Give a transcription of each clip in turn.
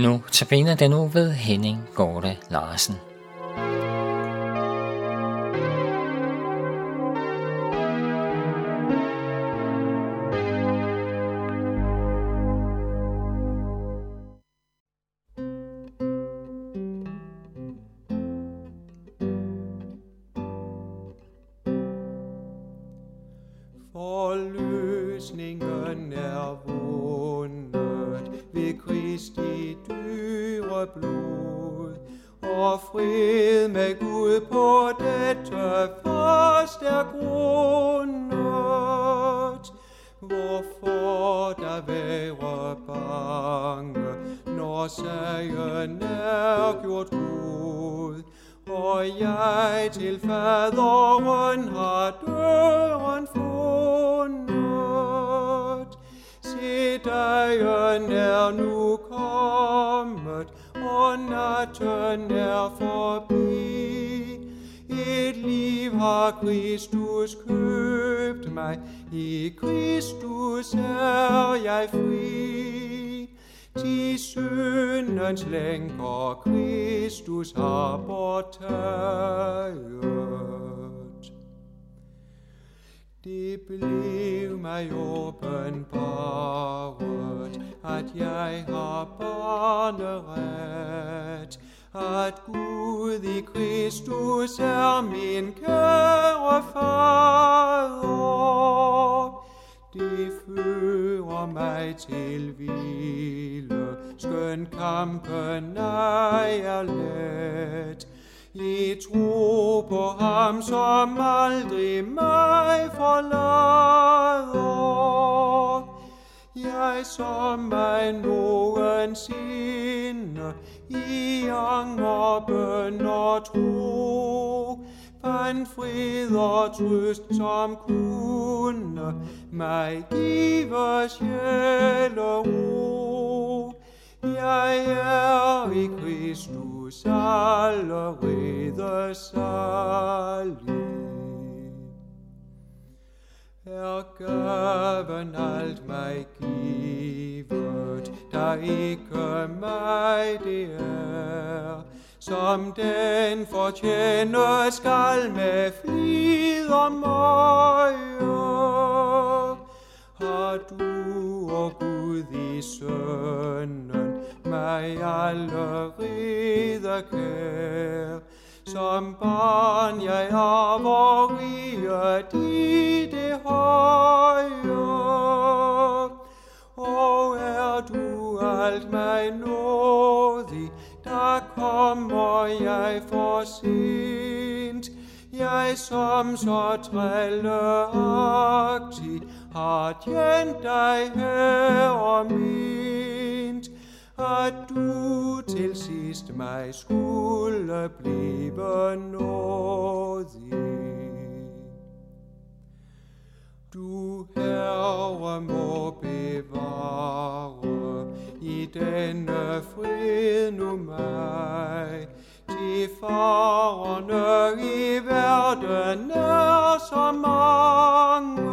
Nu tabiner den nu ved Henning Gorte Larsen. Blod, og fred med Gud på dette fast er grundet. Hvorfor der være bange, når sagen er gjort god, og jeg til faderen har døren fundet. Se, dagen er nu natten er forbi. Et liv har Kristus købt mig, i Kristus er jeg fri. De syndens lænker Kristus har bortaget. Det blev mig åbenbaret, at jeg har barneret, at Gud i Kristus er min kære fader. Det fører mig til hvile, skøn kampen ej er let. I tro på ham, som aldrig mig forlader. Jeg som mig nogensinde i anger, bøn og tro, fandt fred og trøst, som kunne mig give sjæl og ro. Jeg er i Kristus allerede salig. Er gaven alt mig givet, der ikke mig det er, som den fortjener skal med flid og møje. Har du og Gud i sønnen mig allerede kær, som barn jeg har riget i det høje. Og er du alt mig nådig, der kommer jeg for sent. Jeg som så trælleagtig har tjent dig her og at du til sidst mig skulle blive nådig. Du herre må bevare i denne fred nu mig, de farerne i verden er så mange.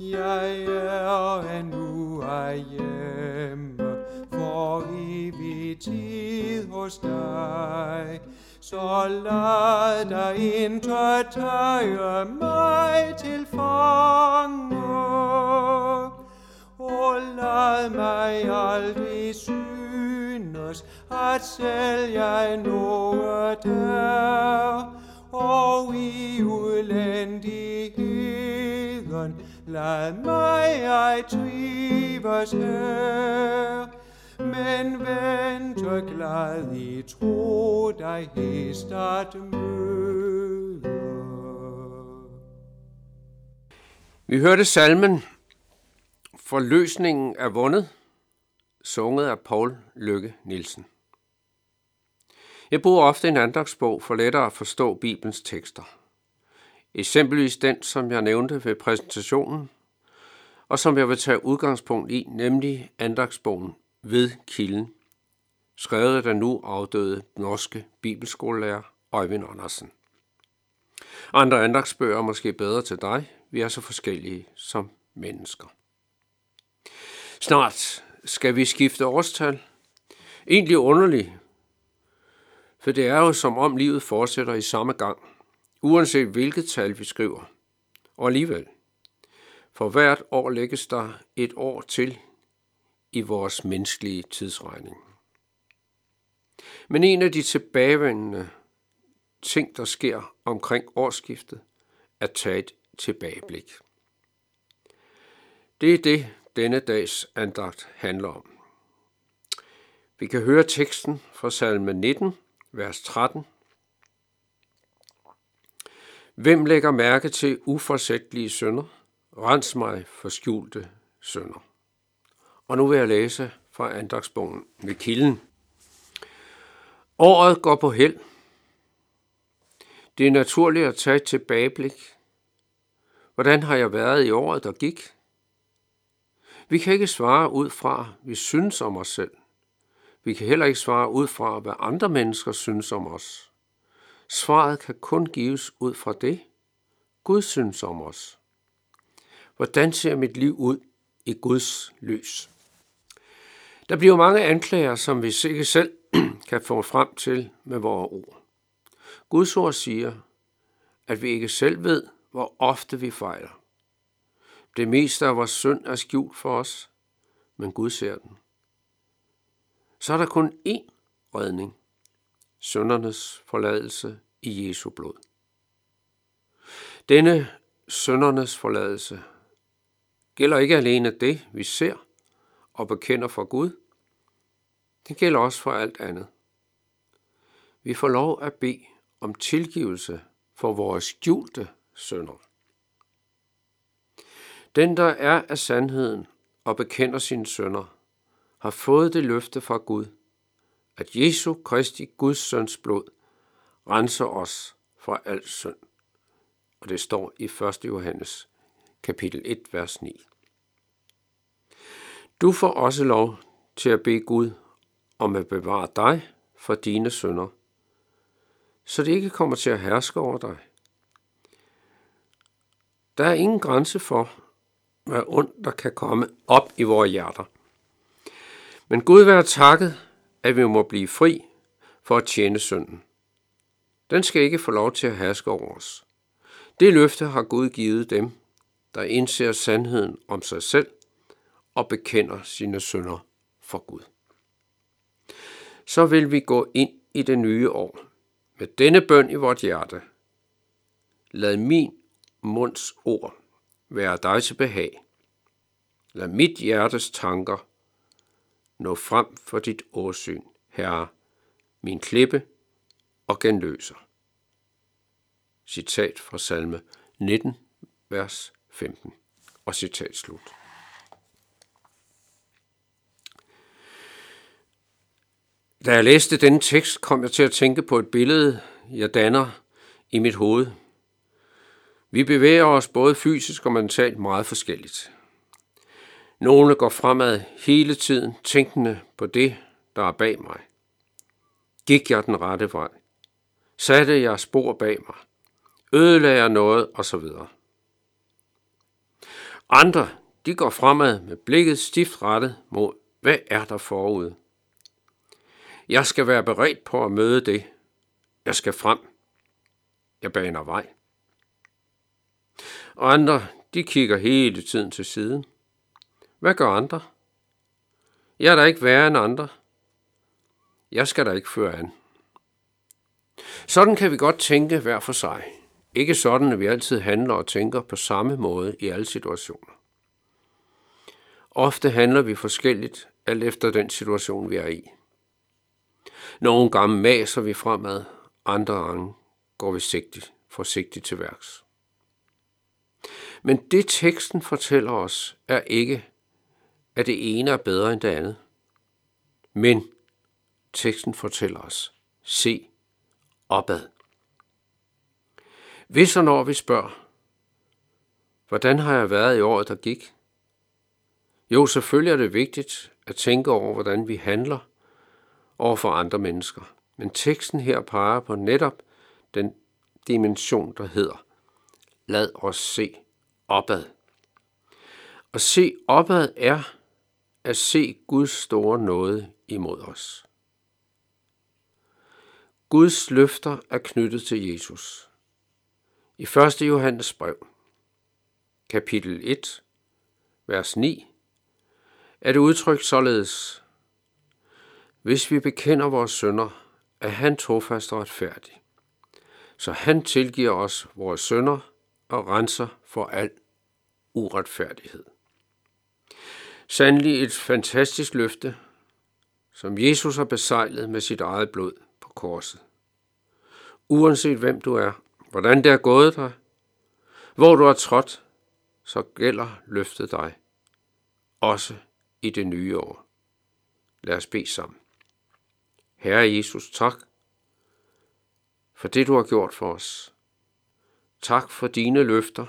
Jeg er endnu ej evig tid hos dig. Så lad dig intet tage mig til fange. Og lad mig aldrig synes, at selv jeg noget er, og i udlændigheden lad mig ej trives her. Men vente glad i tro dig hest at møde. Vi hørte salmen Forløsningen er vundet, sunget af Paul Lykke Nielsen. Jeg bruger ofte en andagsbog for lettere at forstå Bibelens tekster. Eksempelvis den, som jeg nævnte ved præsentationen, og som jeg vil tage udgangspunkt i, nemlig andagsbogen ved Kilden, skrevet af den nu afdøde norske bibelskolelærer Øjvind Andersen. Andre andagsbøger er måske bedre til dig. Vi er så forskellige som mennesker. Snart skal vi skifte årstal? Egentlig underligt, for det er jo som om livet fortsætter i samme gang, uanset hvilket tal vi skriver. Og alligevel, for hvert år lægges der et år til i vores menneskelige tidsregning. Men en af de tilbagevendende ting, der sker omkring årsskiftet, er tage et tilbageblik. Det er det, denne dags andagt handler om. Vi kan høre teksten fra salme 19, vers 13. Hvem lægger mærke til uforsættelige sønder? Rens mig for skjulte sønder. Og nu vil jeg læse fra andagsbogen med kilden. Året går på held. Det er naturligt at tage et tilbageblik. Hvordan har jeg været i året, der gik? Vi kan ikke svare ud fra, vi synes om os selv. Vi kan heller ikke svare ud fra, hvad andre mennesker synes om os. Svaret kan kun gives ud fra det, Gud synes om os. Hvordan ser mit liv ud i Guds lys? Der bliver mange anklager, som vi ikke selv kan få frem til med vores ord. Guds ord siger, at vi ikke selv ved, hvor ofte vi fejler. Det meste af vores synd er skjult for os, men Gud ser den. Så er der kun én redning. Søndernes forladelse i Jesu blod. Denne søndernes forladelse gælder ikke alene det, vi ser og bekender for Gud. Det gælder også for alt andet. Vi får lov at bede om tilgivelse for vores skjulte sønder. Den, der er af sandheden og bekender sine sønder, har fået det løfte fra Gud, at Jesu Kristi Guds søns blod renser os fra al synd. Og det står i 1. Johannes kapitel 1, vers 9. Du får også lov til at bede Gud om at bevare dig for dine sønder, så det ikke kommer til at herske over dig. Der er ingen grænse for, hvad ondt der kan komme op i vores hjerter. Men Gud være takket, at vi må blive fri for at tjene synden. Den skal ikke få lov til at herske over os. Det løfte har Gud givet dem, der indser sandheden om sig selv og bekender sine synder for Gud. Så vil vi gå ind i det nye år med denne bøn i vort hjerte. Lad min munds ord være dig til behag. Lad mit hjertes tanker nå frem for dit åsyn, Herre, min klippe og genløser. Citat fra salme 19, vers 15 og citat slut. Da jeg læste denne tekst, kom jeg til at tænke på et billede, jeg danner i mit hoved. Vi bevæger os både fysisk og mentalt meget forskelligt. Nogle går fremad hele tiden, tænkende på det, der er bag mig. Gik jeg den rette vej? Satte jeg spor bag mig? Ødelagde jeg noget? Og så videre. Andre, de går fremad med blikket stift rettet mod, hvad er der forude? Jeg skal være beredt på at møde det. Jeg skal frem. Jeg baner vej. Og andre, de kigger hele tiden til siden. Hvad gør andre? Jeg er da ikke værre end andre. Jeg skal da ikke føre an. Sådan kan vi godt tænke hver for sig. Ikke sådan, at vi altid handler og tænker på samme måde i alle situationer. Ofte handler vi forskelligt, alt efter den situation, vi er i. Nogle gange maser vi fremad, andre gange går vi sigtigt, forsigtigt til værks. Men det teksten fortæller os, er ikke, at det ene er bedre end det andet. Men teksten fortæller os, se opad. Hvis og når vi spørger, hvordan har jeg været i året, der gik? Jo, selvfølgelig er det vigtigt at tænke over, hvordan vi handler over for andre mennesker. Men teksten her peger på netop den dimension, der hedder, lad os se opad. Og se opad er at se Guds store nåde imod os. Guds løfter er knyttet til Jesus. I 1. Johannes brev, kapitel 1, vers 9, er det udtrykt således, hvis vi bekender vores sønder, er han trofast og retfærdig, så han tilgiver os vores sønder og renser for al uretfærdighed. Sandelig et fantastisk løfte, som Jesus har besejlet med sit eget blod på korset. Uanset hvem du er, hvordan det er gået dig, hvor du har trådt, så gælder løftet dig, også i det nye år. Lad os bede sammen. Herre Jesus, tak for det, du har gjort for os. Tak for dine løfter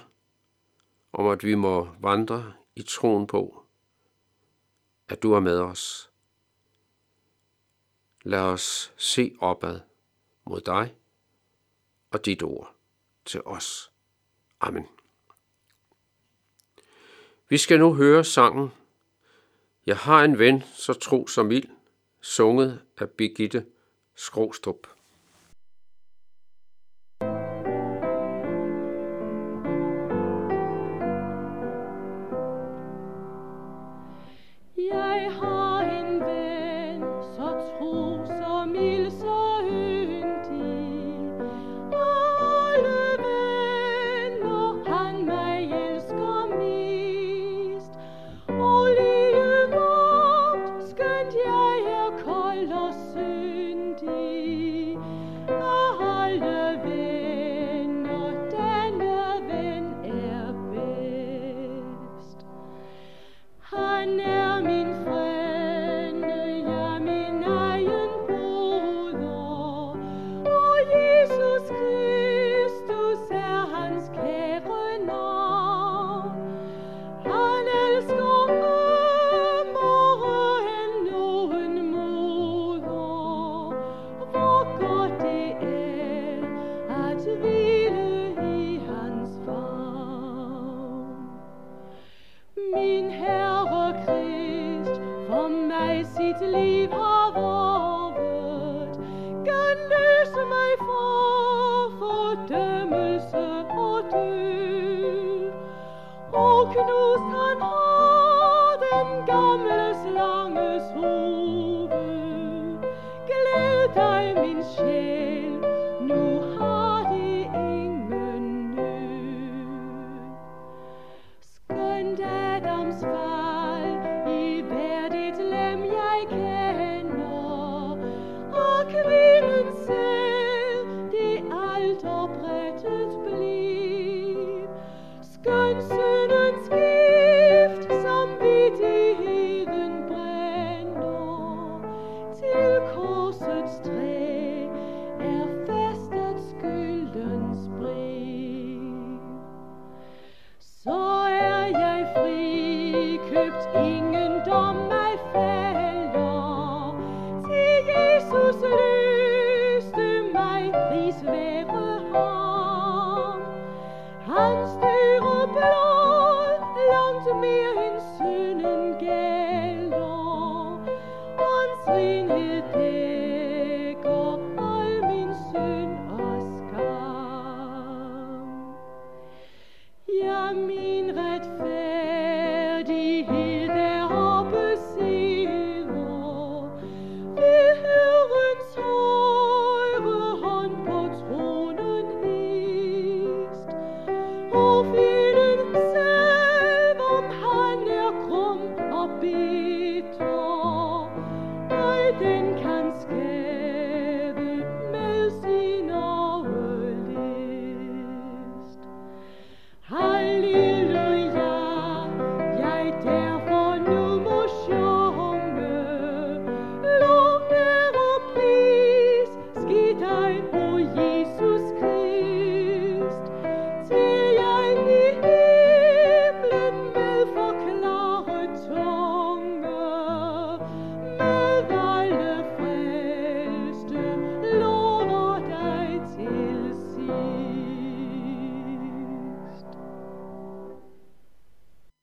om, at vi må vandre i troen på, at du er med os. Lad os se opad mod dig og dit ord til os. Amen. Vi skal nu høre sangen Jeg har en ven, så tro som ild, sunget af Birgitte Skrostrup.